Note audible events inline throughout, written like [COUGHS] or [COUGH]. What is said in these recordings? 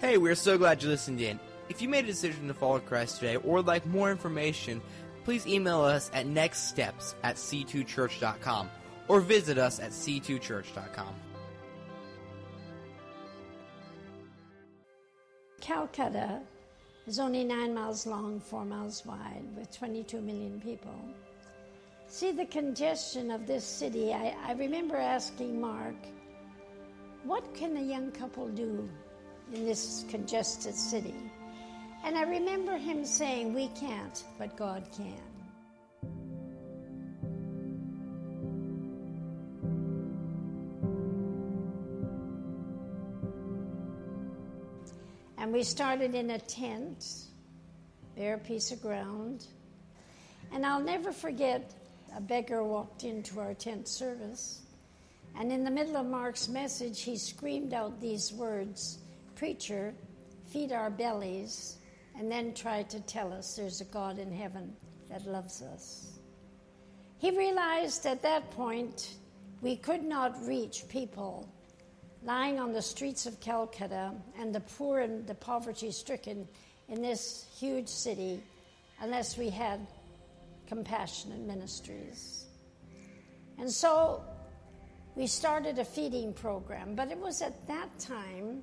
Hey, we're so glad you listened in. If you made a decision to follow Christ today or would like more information, please email us at nextsteps at c2church.com or visit us at c2church.com. Calcutta is only nine miles long, four miles wide, with 22 million people. See the congestion of this city. I, I remember asking Mark, what can a young couple do in this congested city? And I remember him saying, We can't, but God can. And we started in a tent, bare piece of ground. And I'll never forget a beggar walked into our tent service. And in the middle of Mark's message, he screamed out these words Preacher, feed our bellies, and then try to tell us there's a God in heaven that loves us. He realized at that point we could not reach people lying on the streets of Calcutta and the poor and the poverty stricken in this huge city unless we had compassionate ministries. And so we started a feeding program, but it was at that time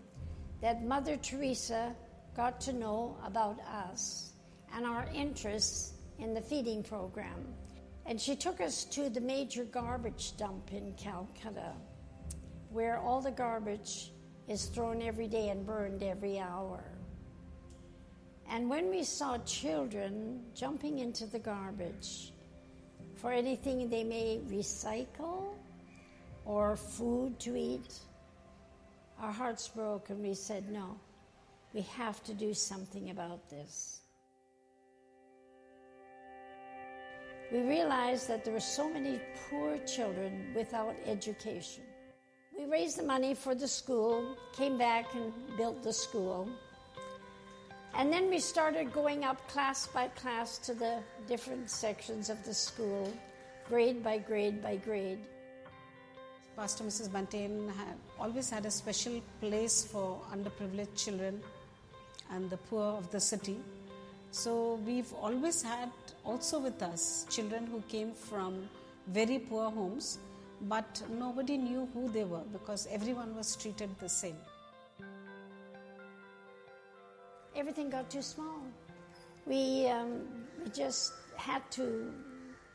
that Mother Teresa got to know about us and our interests in the feeding program. And she took us to the major garbage dump in Calcutta where all the garbage is thrown every day and burned every hour. And when we saw children jumping into the garbage for anything they may recycle or food to eat, our hearts broke and we said, no, we have to do something about this. We realized that there were so many poor children without education. We raised the money for the school, came back and built the school. And then we started going up class by class to the different sections of the school, grade by grade by grade. Pastor Mrs. Buntain had always had a special place for underprivileged children and the poor of the city. So we've always had also with us children who came from very poor homes but nobody knew who they were because everyone was treated the same. Everything got too small. We, um, we just had to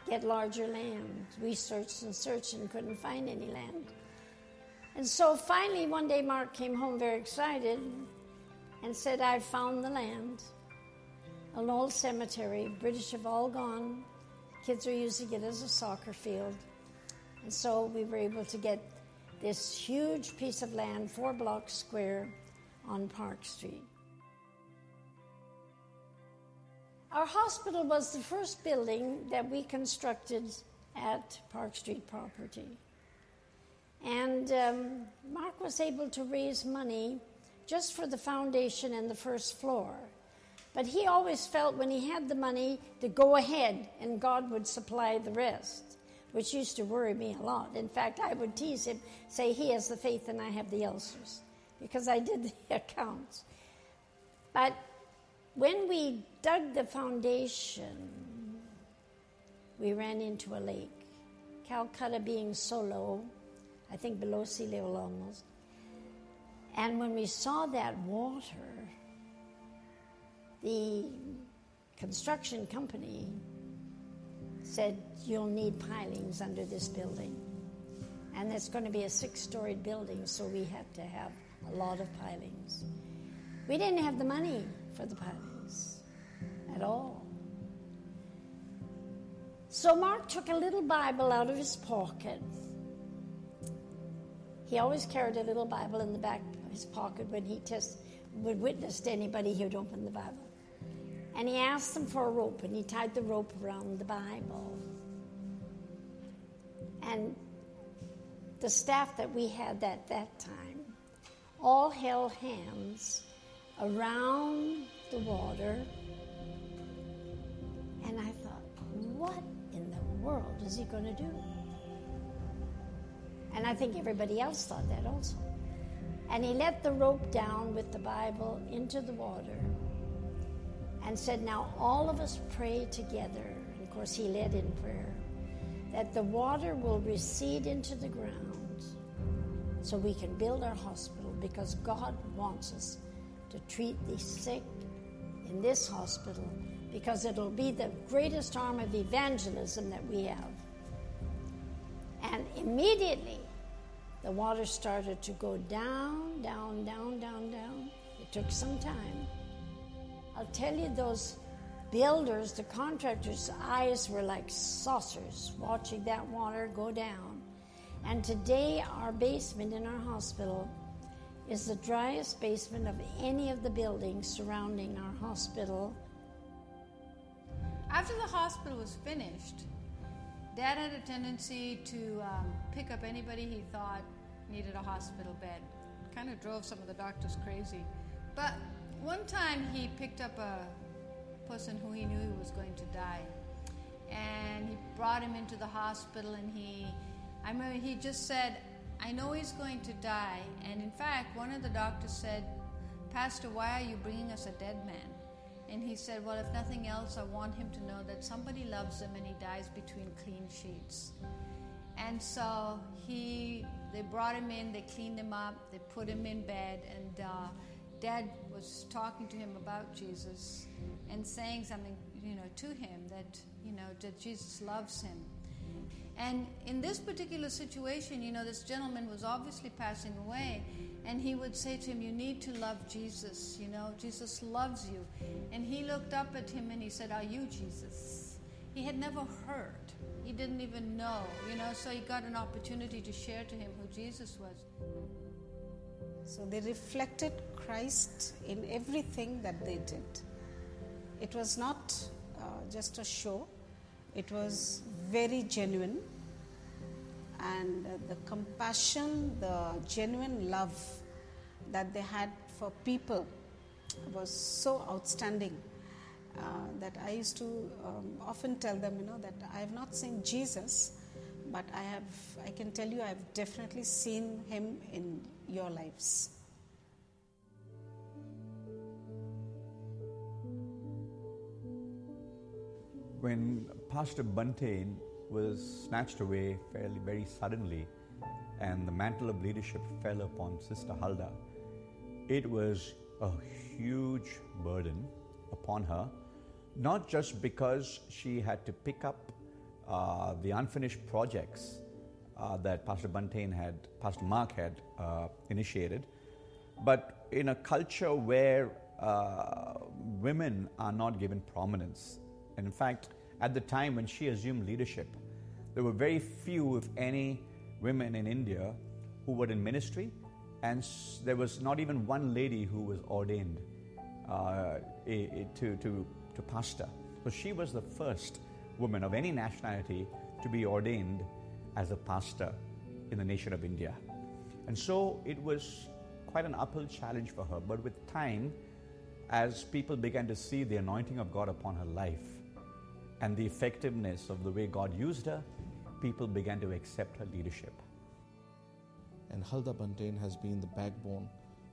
get larger land. We searched and searched and couldn't find any land. And so finally, one day, Mark came home very excited and said, I found the land. An old cemetery. British have all gone. Kids are using it as a soccer field. And so we were able to get this huge piece of land, four blocks square, on Park Street. Our hospital was the first building that we constructed at Park Street property. And um, Mark was able to raise money just for the foundation and the first floor. But he always felt when he had the money to go ahead and God would supply the rest which used to worry me a lot. In fact, I would tease him, say he has the faith and I have the ulcers, because I did the [LAUGHS] accounts. But when we dug the foundation, we ran into a lake. Calcutta being so low, I think below sea level almost. And when we saw that water, the construction company said, You'll need pilings under this building. And it's going to be a six storied building, so we had to have a lot of pilings. We didn't have the money for the pilings at all. So Mark took a little Bible out of his pocket. He always carried a little Bible in the back of his pocket when he test, would witness to anybody, would open the Bible. And he asked them for a rope, and he tied the rope around the Bible. And the staff that we had at that time all held hands around the water. What in the world is he going to do? And I think everybody else thought that also. And he let the rope down with the Bible into the water and said, Now all of us pray together. And of course, he led in prayer that the water will recede into the ground so we can build our hospital because God wants us to treat the sick in this hospital because it'll be the greatest arm of evangelism that we have. And immediately, the water started to go down, down, down, down, down. It took some time. I'll tell you, those builders, the contractors' eyes were like saucers watching that water go down. And today, our basement in our hospital is the driest basement of any of the buildings surrounding our hospital. After the hospital was finished, Dad had a tendency to um, pick up anybody he thought needed a hospital bed. Kind of drove some of the doctors crazy. But one time he picked up a person who he knew he was going to die. And he brought him into the hospital and he, I remember he just said, I know he's going to die. And in fact, one of the doctors said, Pastor, why are you bringing us a dead man? And he said, Well, if nothing else, I want him to know that somebody loves him and he dies between clean sheets. And so he, they brought him in, they cleaned him up, they put him in bed, and uh, Dad was talking to him about Jesus and saying something, you know, to him that you know that Jesus loves him. And in this particular situation, you know, this gentleman was obviously passing away, and he would say to him, You need to love Jesus, you know, Jesus loves you. And he looked up at him and he said, Are you Jesus? He had never heard, he didn't even know, you know, so he got an opportunity to share to him who Jesus was. So they reflected Christ in everything that they did. It was not uh, just a show, it was very genuine. And uh, the compassion, the genuine love that they had for people was so outstanding uh, that I used to um, often tell them, you know, that I have not seen Jesus, but I have, I can tell you, I have definitely seen him in your lives. When Pastor Buntain was snatched away fairly very suddenly, and the mantle of leadership fell upon Sister Huldah, it was a huge burden upon her, not just because she had to pick up uh, the unfinished projects uh, that Pastor Buntain had, Pastor Mark had uh, initiated, but in a culture where uh, women are not given prominence. And in fact, at the time when she assumed leadership, there were very few, if any, women in India who were in ministry, and there was not even one lady who was ordained uh, to, to, to pastor. So she was the first woman of any nationality to be ordained as a pastor in the nation of India. And so it was quite an uphill challenge for her. But with time, as people began to see the anointing of God upon her life and the effectiveness of the way God used her, people began to accept her leadership. And Huldah Buntain has been the backbone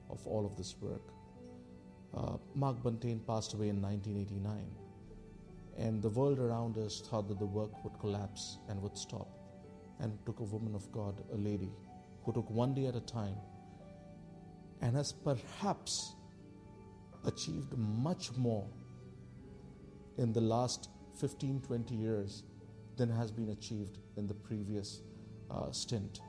of all of this work. Uh, Mark Buntain passed away in 1989, and the world around us thought that the work would collapse and would stop. And took a woman of God, a lady, who took one day at a time and has perhaps achieved much more in the last 15 20 years than has been achieved in the previous uh, stint.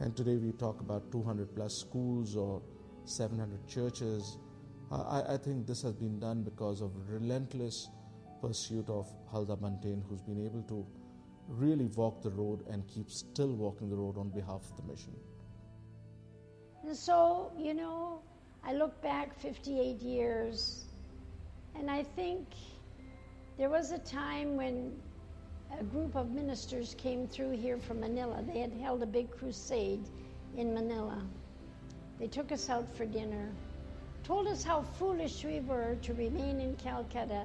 And today we talk about 200 plus schools or 700 churches. I, I, think this has been done because of relentless pursuit of Huldah Buntain, who's been able to really walk the road and keep still walking the road on behalf of the mission. And so, you know, I look back 58 years and I think there was a time when a group of ministers came through here from Manila. They had held a big crusade in Manila. They took us out for dinner, told us how foolish we were to remain in Calcutta.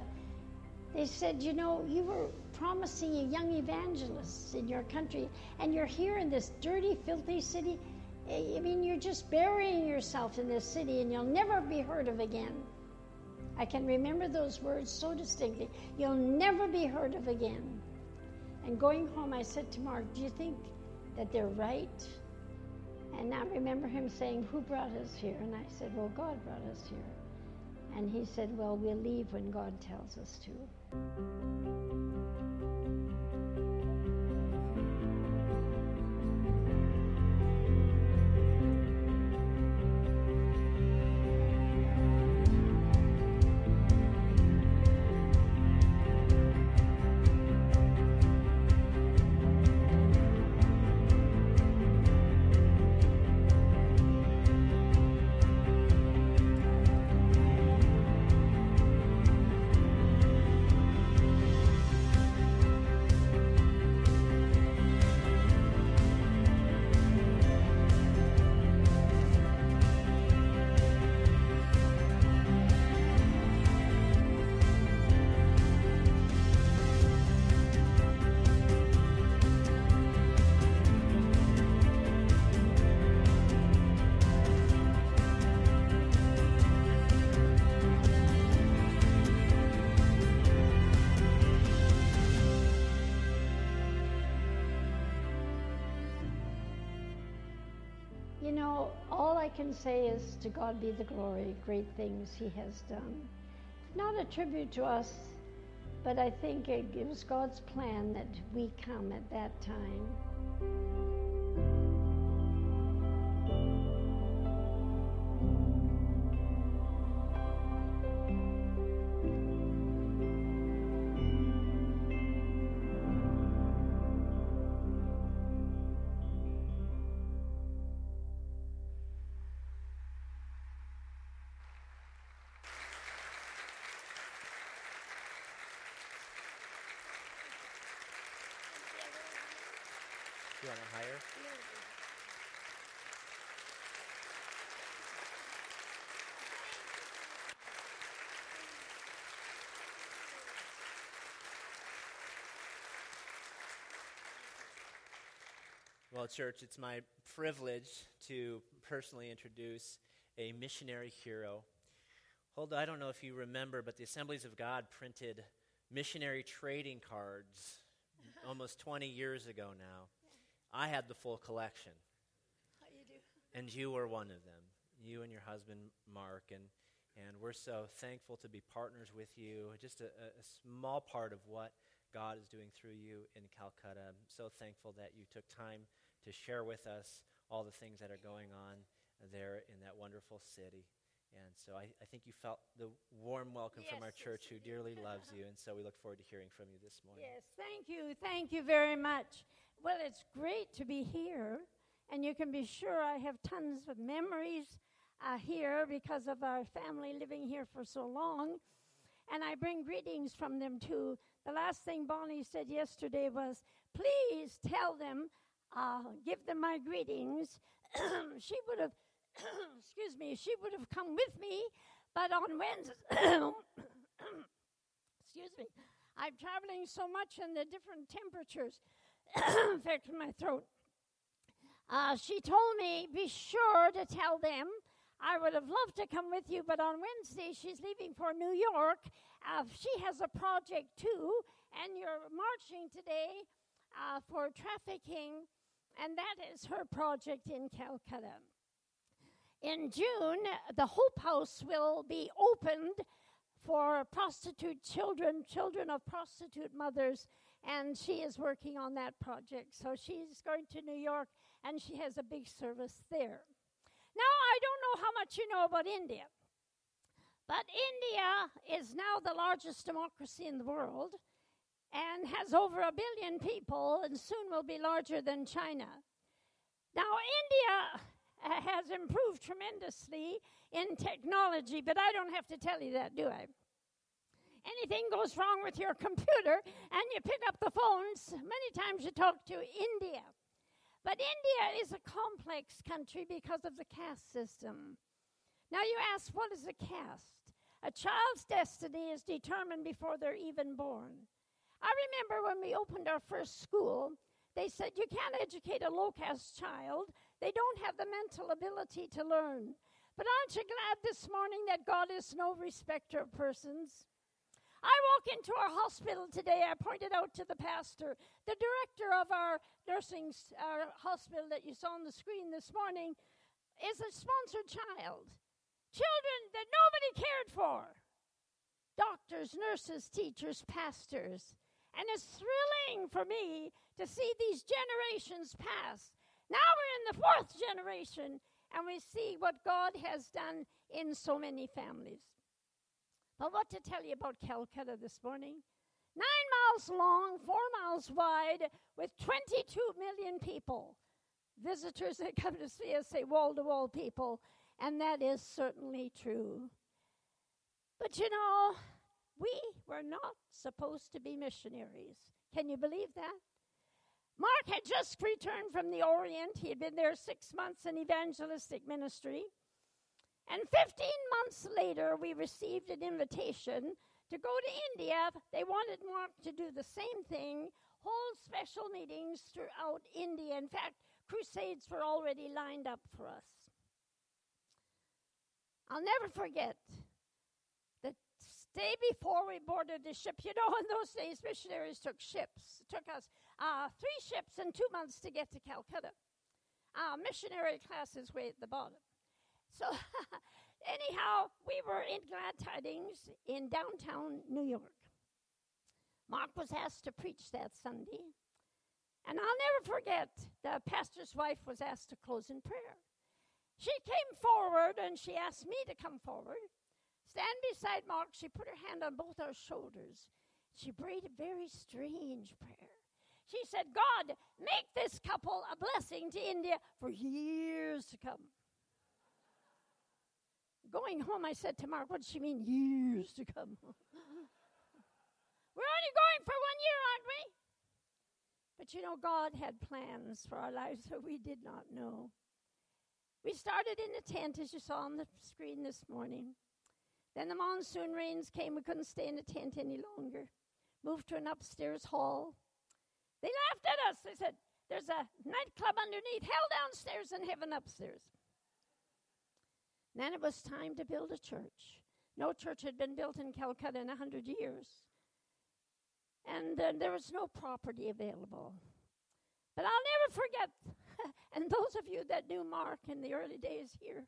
They said, You know, you were promising a young evangelists in your country, and you're here in this dirty, filthy city. I mean, you're just burying yourself in this city and you'll never be heard of again. I can remember those words so distinctly. You'll never be heard of again. And going home, I said to Mark, Do you think that they're right? And I remember him saying, Who brought us here? And I said, Well, God brought us here. And he said, Well, we'll leave when God tells us to. All I can say is to God be the glory, great things He has done. Not a tribute to us, but I think it was God's plan that we come at that time. Well, church, it's my privilege to personally introduce a missionary hero. Huldah, I don't know if you remember, but the Assemblies of God printed missionary trading cards [LAUGHS] almost 20 years ago now. I had the full collection. Oh, and you were one of them. You and your husband, Mark. And, and we're so thankful to be partners with you. Just a, a small part of what God is doing through you in Calcutta. I'm so thankful that you took time to share with us all the things that are going on there in that wonderful city. And so I, I think you felt the warm welcome from our church who dearly [LAUGHS] loves you. And so we look forward to hearing from you this morning. Yes, thank you. Thank you very much. Well, it's great to be here, and you can be sure I have tons of memories uh, here because of our family living here for so long. And I bring greetings from them too. The last thing Bonnie said yesterday was, please tell them, uh, give them my greetings. [CLEARS THROAT] she would have, [CLEARS THROAT] excuse me, she would have come with me, but on Wednesday, [CLEARS THROAT] excuse me, I'm traveling so much in the different temperatures affecting my throat. Uh, she told me, be sure to tell them. I would have loved to come with you, but on Wednesday she's leaving for New York. Uh, she has a project too, and you're marching today uh, for trafficking, and that is her project in Calcutta. In June, the Hope House will be opened for prostitute children, children of prostitute mothers, and she is working on that project. So she's going to New York and she has a big service there. Now, I don't know how much you know about India, but India is now the largest democracy in the world and has over a billion people and soon will be larger than China. Now, India uh, has improved tremendously in technology, but I don't have to tell you that, do I? Anything goes wrong with your computer and you pick up the phones, many times you talk to India. But India is a complex country because of the caste system. Now you ask, what is a caste? A child's destiny is determined before they're even born. I remember when we opened our first school, they said you can't educate a low caste child They don't have the mental ability to learn. But aren't you glad this morning that God is no respecter of persons? I walk into our hospital today. I pointed out to the pastor, the director of our nursing our hospital that you saw on the screen this morning is a sponsored child. Children that nobody cared for. Doctors, nurses, teachers, pastors. And it's thrilling for me to see these generations pass. Now we're in the fourth generation, and we see what God has done in so many families. But what to tell you about Calcutta this morning? Nine miles long, four miles wide, with 22 million people. Visitors that come to see us say wall to wall people, and that is certainly true. But you know, we were not supposed to be missionaries. Can you believe that? Mark had just returned from the Orient. He had been there six months in evangelistic ministry. And 15 months later, we received an invitation to go to India. They wanted Mark to do the same thing, hold special meetings throughout India. In fact, crusades were already lined up for us. I'll never forget day before we boarded the ship. You know, [LAUGHS] in those days, missionaries took ships. It took us uh, three ships and two months to get to Calcutta. Uh, missionary class is way at the bottom. So, [LAUGHS] anyhow, we were in Glad Tidings in downtown New York. Mark was asked to preach that Sunday. And I'll never forget, the pastor's wife was asked to close in prayer. She came forward and she asked me to come forward, stand beside Mark. She put her hand on both our shoulders. She prayed a very strange prayer. She said, God, make this couple a blessing to India for years to come. Going home, I said to Mark, What does she mean, years to come? [LAUGHS] We're only going for one year, aren't we? But you know, God had plans for our lives that we did not know. We started in a tent, as you saw on the screen this morning. Then the monsoon rains came. We couldn't stay in the tent any longer. Moved to an upstairs hall. They laughed at us. They said, There's a nightclub underneath, hell downstairs, and heaven upstairs. Then it was time to build a church. No church had been built in Calcutta in a hundred years. And uh, there was no property available. But I'll never forget, [LAUGHS] and those of you that knew Mark in the early days here,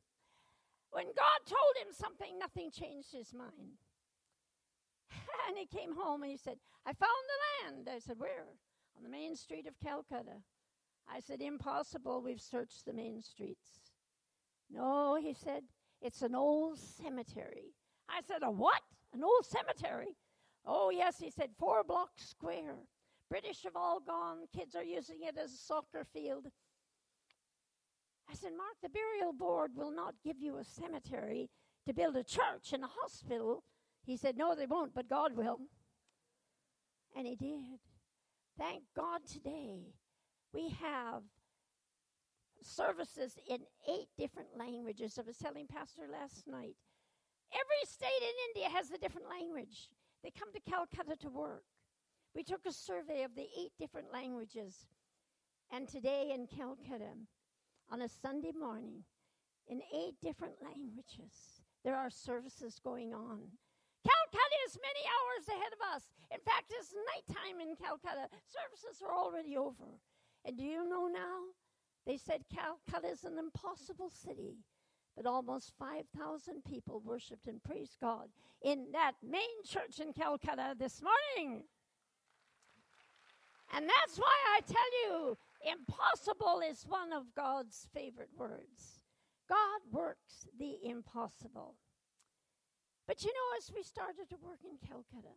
when God told him something, nothing changed his mind. [LAUGHS] and he came home and he said, I found the land. I said, Where? On the main street of Calcutta. I said, Impossible. We've searched the main streets. No, he said, it's an old cemetery. I said, A what? An old cemetery? Oh, yes, he said, four blocks square. British have all gone. Kids are using it as a soccer field. I said, Mark, the burial board will not give you a cemetery to build a church and a hospital. He said, No, they won't, but God will. And he did. Thank God today we have services in eight different languages. I was telling Pastor last night. Every state in India has a different language. They come to Calcutta to work. We took a survey of the eight different languages. And today in Calcutta, on a Sunday morning, in eight different languages, there are services going on. Calcutta is many hours ahead of us. In fact, it's nighttime in Calcutta. Services are already over. And do you know now? They said Calcutta is an impossible city, but almost 5,000 people worshiped and praised God in that main church in Calcutta this morning. And that's why I tell you, impossible is one of God's favorite words. God works the impossible. But you know, as we started to work in Calcutta,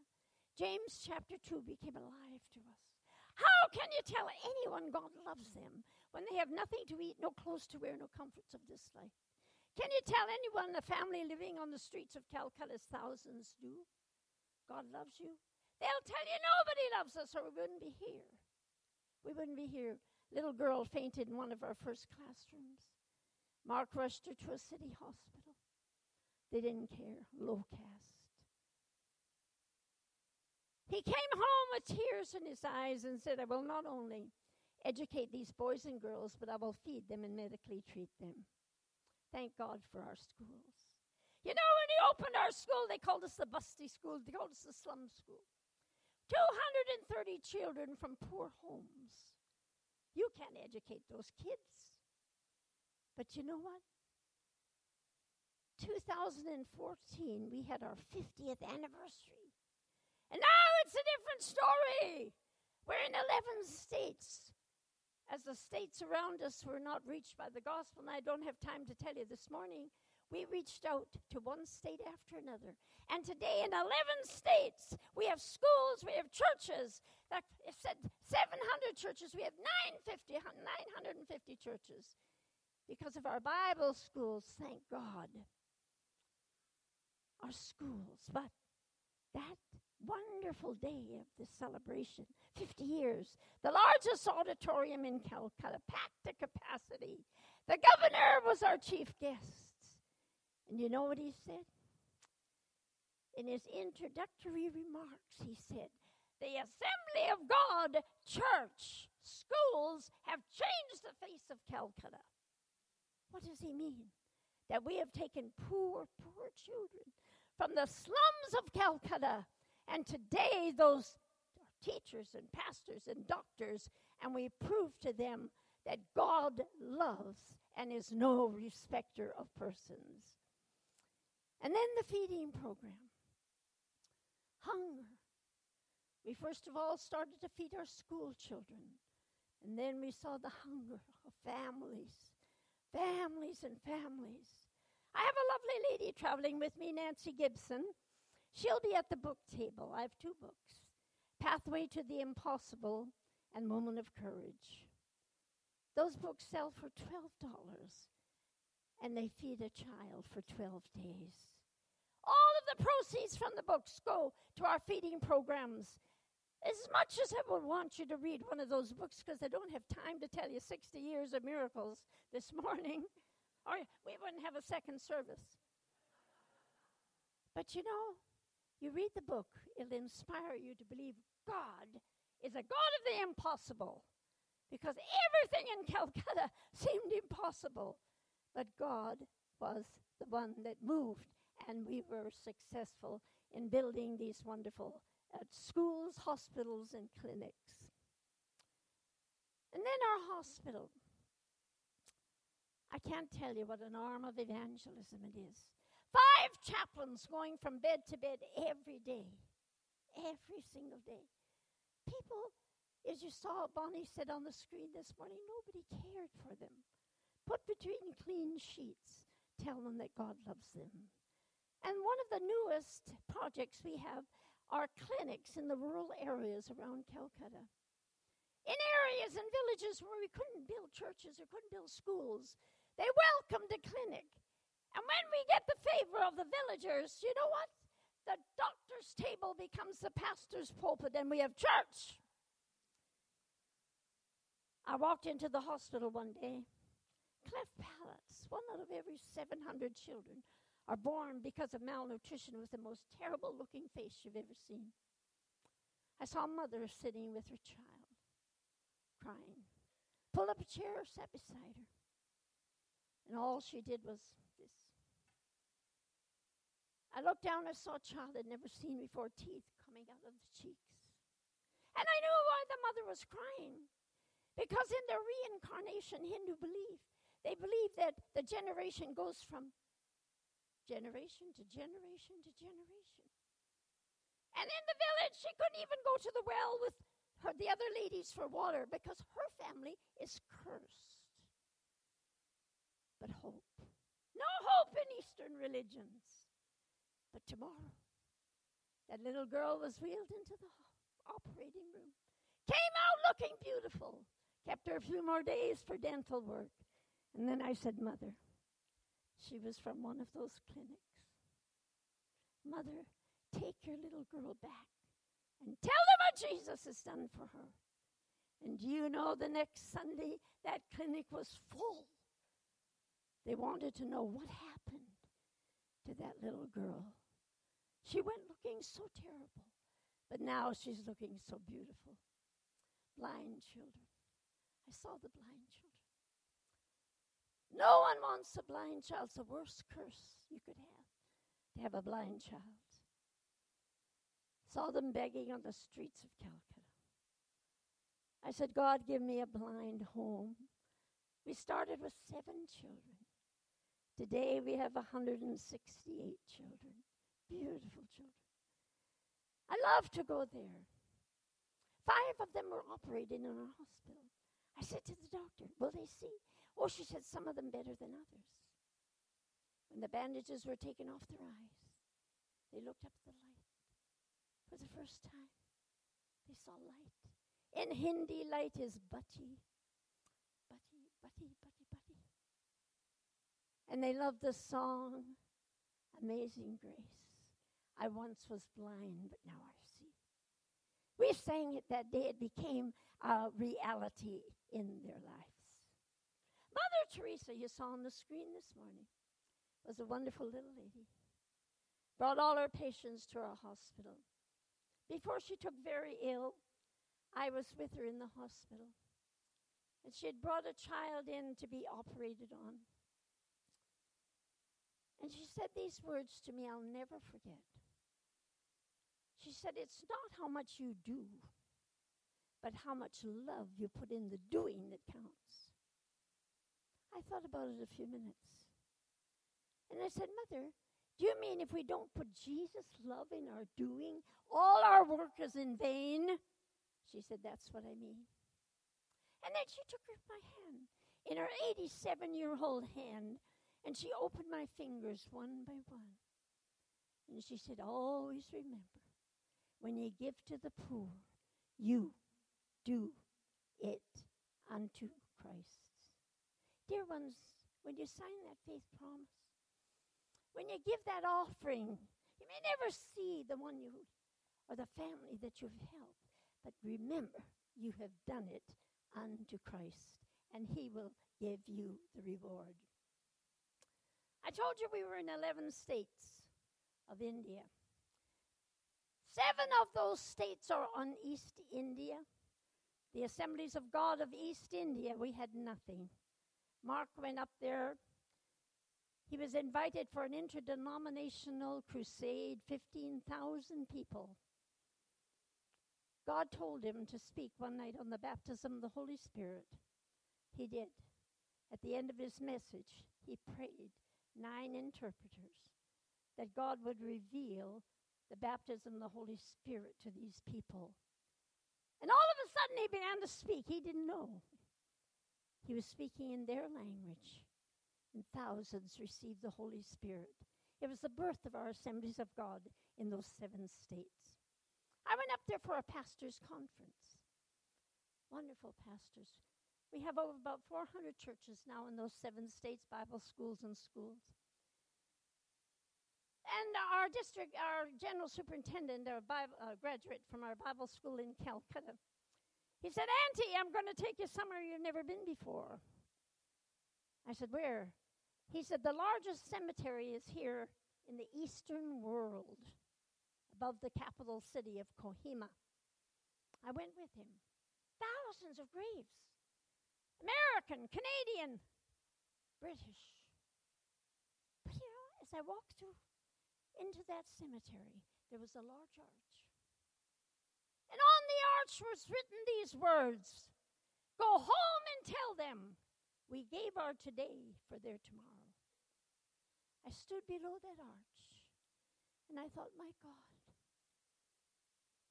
James chapter 2 became alive to us. How can you tell anyone God loves them when they have nothing to eat, no clothes to wear, no comforts of this life? Can you tell anyone a family living on the streets of Calcutta, as thousands do, God loves you? They'll tell you nobody loves us, or we wouldn't be here. We wouldn't be here. Little girl fainted in one of our first classrooms. Mark rushed her to a city hospital. They didn't care. Low caste. He came home with tears in his eyes and said, I will not only educate these boys and girls, but I will feed them and medically treat them. Thank God for our schools. You know, when he opened our school, they called us the bustee school, they called us the slum school. 230 children from poor homes. You can't educate those kids. But you know what? 2014, we had our 50th anniversary. And now it's a different story. We're in 11 states. As the states around us were not reached by the gospel, and I don't have time to tell you this morning, we reached out to one state after another. And today, in 11 states, we have schools, we have churches. That said 700 churches, we have 950, 950 churches. Because of our Bible schools, thank God. Our schools. But that wonderful day of the celebration, 50 years, the largest auditorium in Calcutta, packed to capacity. The governor was our chief guest. And you know what he said? In his introductory remarks, he said, The Assembly of God Church schools have changed the face of Calcutta. What does he mean? That we have taken poor, poor children from the slums of Calcutta, and today those teachers and pastors and doctors, and we prove to them that God loves and is no respecter of persons. And then the feeding program. Hunger. We first of all started to feed our school children. And then we saw the hunger of families, families and families. I have a lovely lady traveling with me, Nancy Gibson. She'll be at the book table. I have two books Pathway to the Impossible and Moment of Courage. Those books sell for $12 and they feed a child for 12 days. Of the proceeds from the books go to our feeding programs. As much as I would want you to read one of those books, because I don't have time to tell you 60 years of miracles this [LAUGHS] morning, or we wouldn't have a second service. But you know, you read the book, it'll inspire you to believe God is a God of the impossible. Because everything in Calcutta [LAUGHS] seemed impossible. But God was the one that moved, and we were successful in building these wonderful uh, schools, hospitals, and clinics. And then our hospital. I can't tell you what an arm of evangelism it is. Five chaplains going from bed to bed every day, every single day. People, as you saw Bonnie said on the screen this morning, nobody cared for them. Put between clean sheets. Tell them that God loves them. And one of the newest projects we have are clinics in the rural areas around Calcutta. In areas and villages where we couldn't build churches or couldn't build schools, they welcomed a clinic. And when we get the favor of the villagers, you know what? The doctor's table becomes the pastor's pulpit, and we have church. I walked into the hospital one day cleft palates. One out of every 700 children are born because of malnutrition with the most terrible looking face you've ever seen. I saw a mother sitting with her child, crying. Pulled up a chair, sat beside her. And all she did was this. I looked down and saw a child I'd never seen before, teeth coming out of the cheeks. And I knew why the mother was crying. Because in their reincarnation Hindu belief, they believe that the generation goes from generation to generation to generation. And in the village, she couldn't even go to the well with her, the other ladies for water because her family is cursed. But hope. No hope in Eastern religions. But tomorrow, that little girl was wheeled into the operating room, came out looking beautiful, kept her a few more days for dental work, and then I said, Mother, she was from one of those clinics. Mother, take your little girl back and tell them what Jesus has done for her. And do you know the next Sunday that clinic was full? They wanted to know what happened to that little girl. She went looking so terrible, but now she's looking so beautiful. Blind children. I saw the blind children. No one wants a blind child. It's the worst curse you could have to have a blind child. Saw them begging on the streets of Calcutta. I said, God, give me a blind home. We started with seven children. Today we have 168 children. Beautiful children. I love to go there. Five of them were operated in our hospital. I said to the doctor, Will they see? Oh, she said, Some of them better than others. When the bandages were taken off their eyes, they looked up at the light. For the first time, they saw light. In Hindi, light is bati. Bati, bati, bati, bati. And they loved the song, Amazing Grace. I once was blind, but now I see. We sang it that day. It became a reality in their lives. Mother Teresa, you saw on the screen this morning, was a wonderful little lady. Brought all her patients to our hospital. Before she took very ill, I was with her in the hospital. And she had brought a child in to be operated on. And she said these words to me I'll never forget. She said, It's not how much you do, but how much love you put in the doing that counts. I thought about it a few minutes. And I said, Mother, do you mean if we don't put Jesus' love in our doing, all our work is in vain? She said, That's what I mean. And then she took my hand in her 87 year old hand and she opened my fingers one by one. And she said, Always remember when you give to the poor, you do it unto Christ. Dear ones, when you sign that faith promise, when you give that offering, you may never see the one you or the family that you've helped, but remember you have done it unto Christ, and He will give you the reward. I told you we were in 11 states of India. Seven of those states are on East India. The Assemblies of God of East India, we had nothing. Mark went up there. He was invited for an interdenominational crusade, 15,000 people. God told him to speak one night on the baptism of the Holy Spirit. He did. At the end of his message, he prayed nine interpreters that God would reveal the baptism of the Holy Spirit to these people. And all of a sudden he began to speak. He didn't know. He was speaking in their language, and thousands received the Holy Spirit. It was the birth of our assemblies of God in those seven states. I went up there for a pastor's conference. Wonderful pastors. We have over about 400 churches now in those seven states, Bible schools and schools. And our district, our general superintendent, a uh, graduate from our Bible school in Calcutta, he said, Auntie, I'm going to take you somewhere you've never been before. I said, Where? He said, The largest cemetery is here in the eastern world, above the capital city of Kohima. I went with him. Thousands of graves American, Canadian, British. But you know, as I walked through into that cemetery, there was a large arch. And on was written these words Go home and tell them we gave our today for their tomorrow. I stood below that arch and I thought, my God,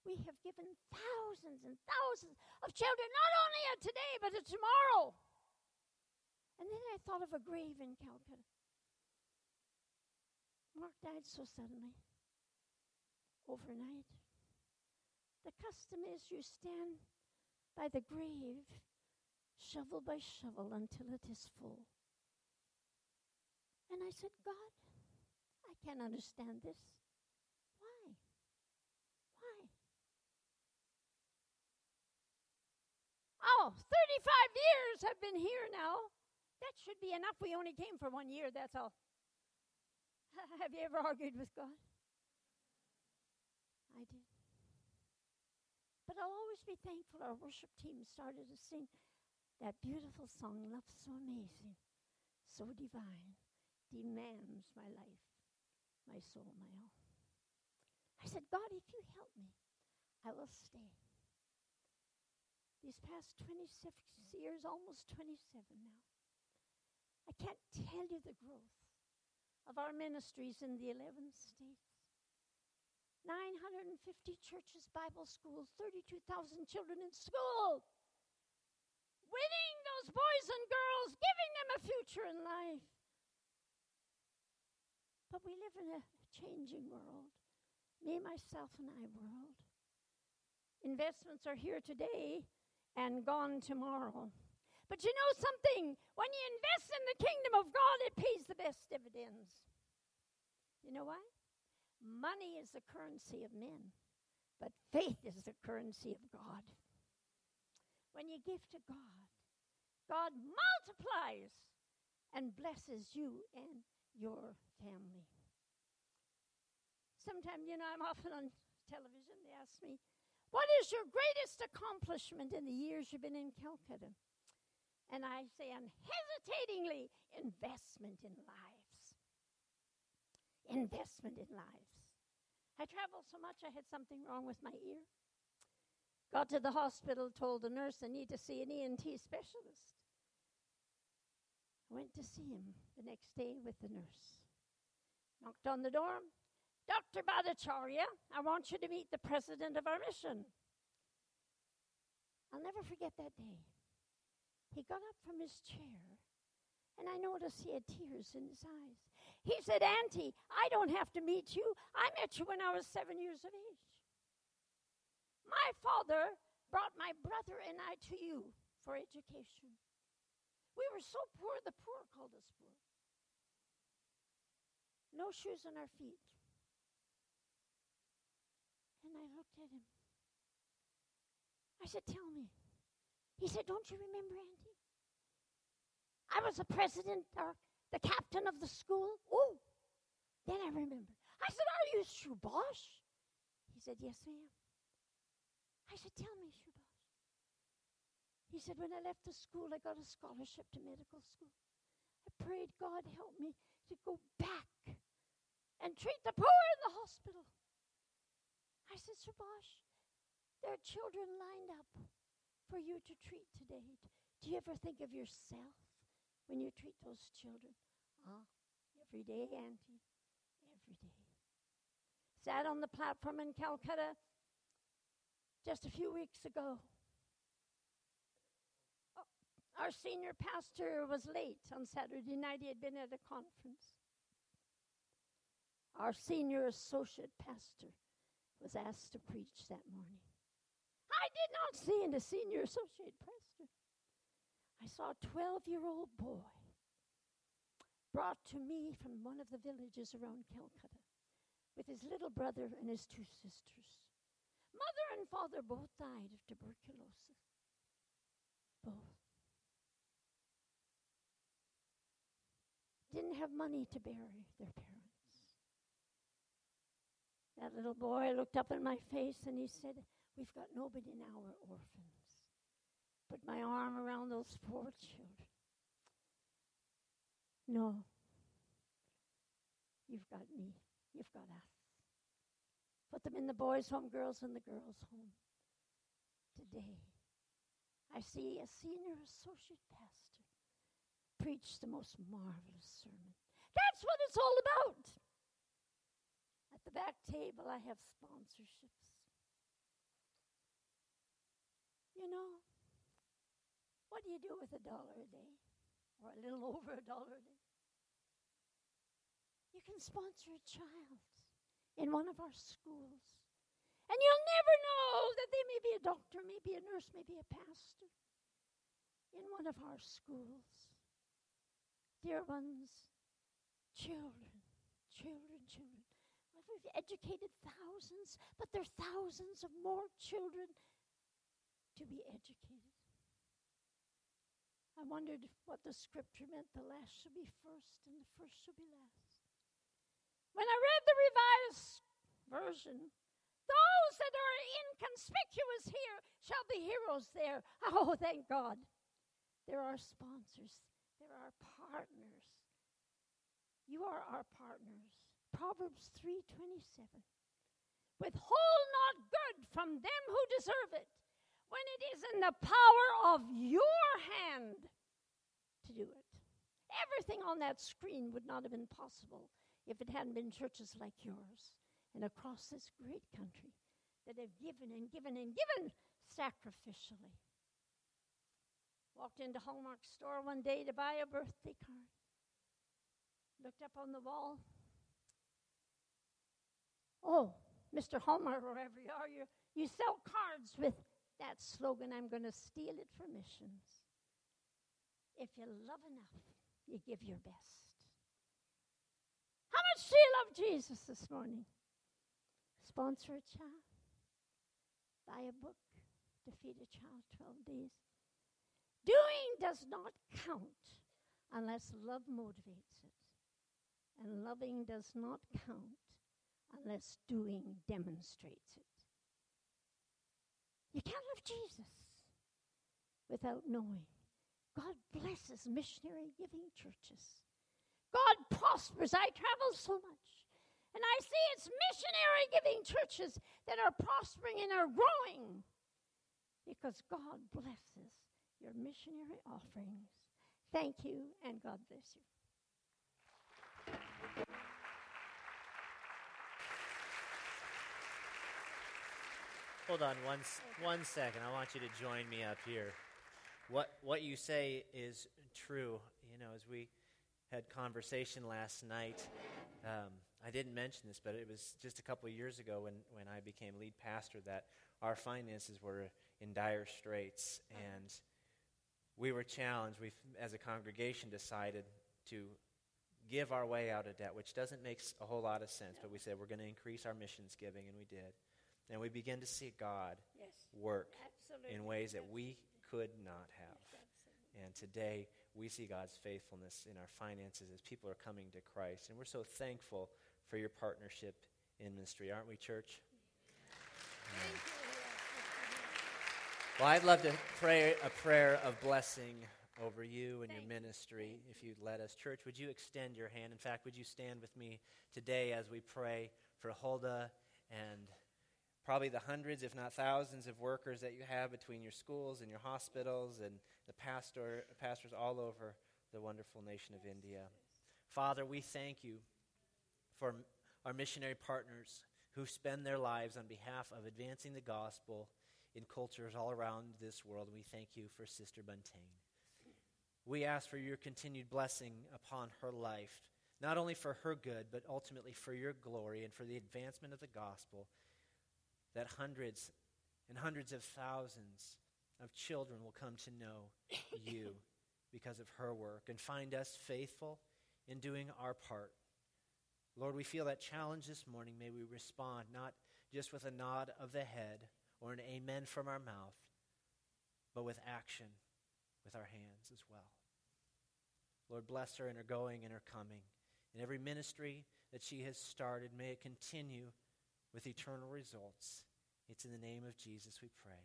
we have given thousands and thousands of children, not only at today, but at tomorrow. And then I thought of a grave in Calcutta. Mark died so suddenly, overnight. The custom is you stand by the grave, shovel by shovel, until it is full. And I said, God, I can't understand this. Why? Why? Oh, 35 years have been here now. That should be enough. We only came for one year, that's all. [LAUGHS] Have you ever argued with God? I did. But I'll always be thankful our worship team started to sing that beautiful song, Love So Amazing, So Divine, demands my life, my soul, my all. I said, God, if you help me, I will stay. These past 26 years, almost 27 now, I can't tell you the growth of our ministries in the 11 states. 950 churches, Bible schools, 32,000 children in school. Winning those boys and girls, giving them a future in life. But we live in a changing world. Me, myself, and I world. Investments are here today and gone tomorrow. But you know something? When you invest in the kingdom of God, it pays the best dividends. You know why? Money is the currency of men, but faith is the currency of God. When you give to God, God multiplies and blesses you and your family. Sometimes, you know, I'm often on television, they ask me, What is your greatest accomplishment in the years you've been in Calcutta? And I say unhesitatingly, investment in lives. Investment in lives. I traveled so much, I had something wrong with my ear. Got to the hospital, told the nurse I need to see an ENT specialist. I went to see him the next day with the nurse. Knocked on the door. Dr. Bhattacharya, I want you to meet the president of our mission. I'll never forget that day. He got up from his chair, and I noticed he had tears in his eyes. He said, Auntie, I don't have to meet you. I met you when I was seven years of age. My father brought my brother and I to you for education. We were so poor, the poor called us poor. No shoes on our feet. And I looked at him. I said, Tell me, he said, Don't you remember, Auntie? I was a president or the captain of the school. Oh, then I remembered. I said, Are you Shubash? He said, Yes, ma'am. I said, Tell me, Shubash. He said, When I left the school, I got a scholarship to medical school. I prayed, God help me to go back and treat the poor in the hospital. I said, Shubash, there are children lined up for you to treat today. Do you ever think of yourself when you treat those children? Ah, every day, Auntie, every day. Sat on the platform in Calcutta just a few weeks ago. Oh, our senior pastor was late on Saturday night. He had been at a conference. Our senior associate pastor was asked to preach that morning. I did not see in the senior associate pastor. I saw a 12 year old boy brought to me from one of the villages around Calcutta with his little brother and his two sisters. Mother and father both died of tuberculosis. Both. Didn't have money to bury their parents. That little boy looked up in my face and he said, We've got nobody now, we're orphans. Put my arm around those poor children. No. You've got me. You've got us. Put them in the boys' home, girls in the girls' home. Today, I see a senior associate pastor preach the most marvelous sermon. That's what it's all about. At the back table, I have sponsorships. You know, what do you do with a dollar a day? Or a little [LAUGHS] over a dollar a day? You can sponsor a child in one of our schools. And you'll never know that they may be a doctor, maybe a nurse, maybe a pastor in one of our schools. Dear ones, children, children, children. We've educated thousands, but there are thousands of more children to be educated. I wondered what the scripture meant the last shall be first and the first shall be last. When I read the revised version, those that are inconspicuous here shall be heroes there. [LAUGHS] Oh, thank God. They're our sponsors. They're our partners. You are our partners. Proverbs 3:27. Withhold not good from them who deserve it, when it is in the power of your hand to do it. Everything on that screen would not have been possible if it hadn't been churches like yours and across this great country that have given and given and given sacrificially. Walked into Hallmark store one day to buy a birthday card. Looked up on the wall. Oh, Mr. Hallmark, wherever you are, you, you sell cards with that slogan, I'm going to steal it for missions. If you love enough, you give your best. How much do you love Jesus this morning? Sponsor a child, buy a book to feed a child 12 days. Doing does not count unless love motivates it. And loving does not count unless doing demonstrates it. You can't love Jesus without knowing. God blesses missionary giving churches. God prospers. I travel so much. And I see it's missionary giving churches that are prospering and are growing because God blesses your missionary offerings. Thank you, and God bless you. Hold on one, one second. I want you to join me up here. What, what you say is true. You know, as we had conversation last night, um, I didn't mention this, but it was just a couple of years ago when, when I became lead pastor that our finances were in dire straits. And we were challenged. We, as a congregation, decided to give our way out of debt, which doesn't make a whole lot of sense, but we said we're going to increase our missions giving, and we did. And we begin to see God Yes. work Absolutely. in ways that we could not have. Yes. And today, we see God's faithfulness in our finances as people are coming to Christ. And we're so thankful for your partnership in ministry, aren't we, church? Well, I'd love to pray a prayer of blessing over you and your Thank you. ministry if you'd let us. Church, would you extend your hand? In fact, would you stand with me today as we pray for Huldah and probably the hundreds, if not thousands, of workers that you have between your schools and your hospitals and the pastor, pastors all over the wonderful nation of India. Father, we thank you for our missionary partners who spend their lives on behalf of advancing the gospel in cultures all around this world. We thank you for Sister Buntain. We ask for your continued blessing upon her life, not only for her good, but ultimately for your glory and for the advancement of the gospel, that hundreds and hundreds of thousands of children will come to know [COUGHS] you because of her work and find us faithful in doing our part. Lord, we feel that challenge this morning. May we respond not just with a nod of the head or an amen from our mouth, but with action with our hands as well. Lord, bless her in her going and her coming. In every ministry that she has started, may it continue with eternal results. It's in the name of Jesus we pray.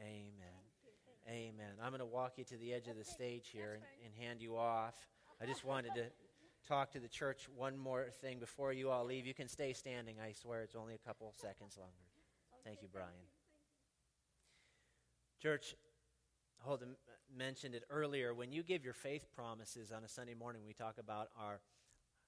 Amen. Amen. I'm going to walk you to the edge of the stage here and, and hand you off. I just wanted to talk to the church one more thing before you all leave. You can stay standing. I swear it's only a couple seconds longer. Thank you, Brian. Church, Holden mentioned it earlier. When you give your faith promises on a Sunday morning, we talk about our,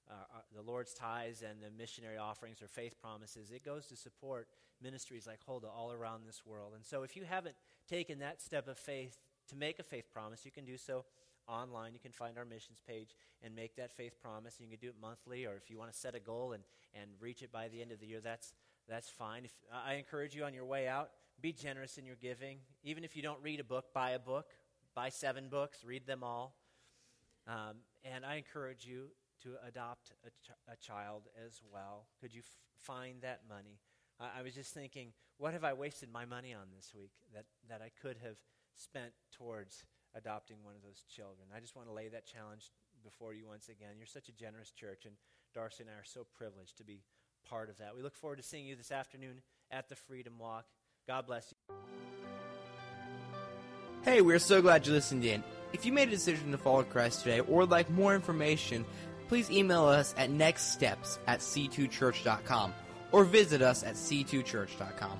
uh, the Lord's tithes and the missionary offerings or faith promises. It goes to support ministries like Huldah all around this world. And so, if you haven't taken that step of faith to make a faith promise, you can do so online. You can find our missions page and make that faith promise. You can do it monthly, or if you want to set a goal and, and reach it by the end of the year, that's that's fine. If, I encourage you on your way out, be generous in your giving. Even if you don't read a book, buy a book. Buy seven books, read them all. Um, and I encourage you to adopt a, ch- a child as well. Could you f- find that money? I-, was just thinking, what have I wasted my money on this week that, that I could have spent towards adopting one of those children? I just want to lay that challenge before you once again. You're such a generous church, and Darcy and I are so privileged to be part of that. We look forward to seeing you this afternoon at the Freedom Walk. God bless you. Hey, we're so glad you listened in. If you made a decision to follow Christ today or would like more information, please email us at nextsteps at c2church.com or visit us at c2church.com.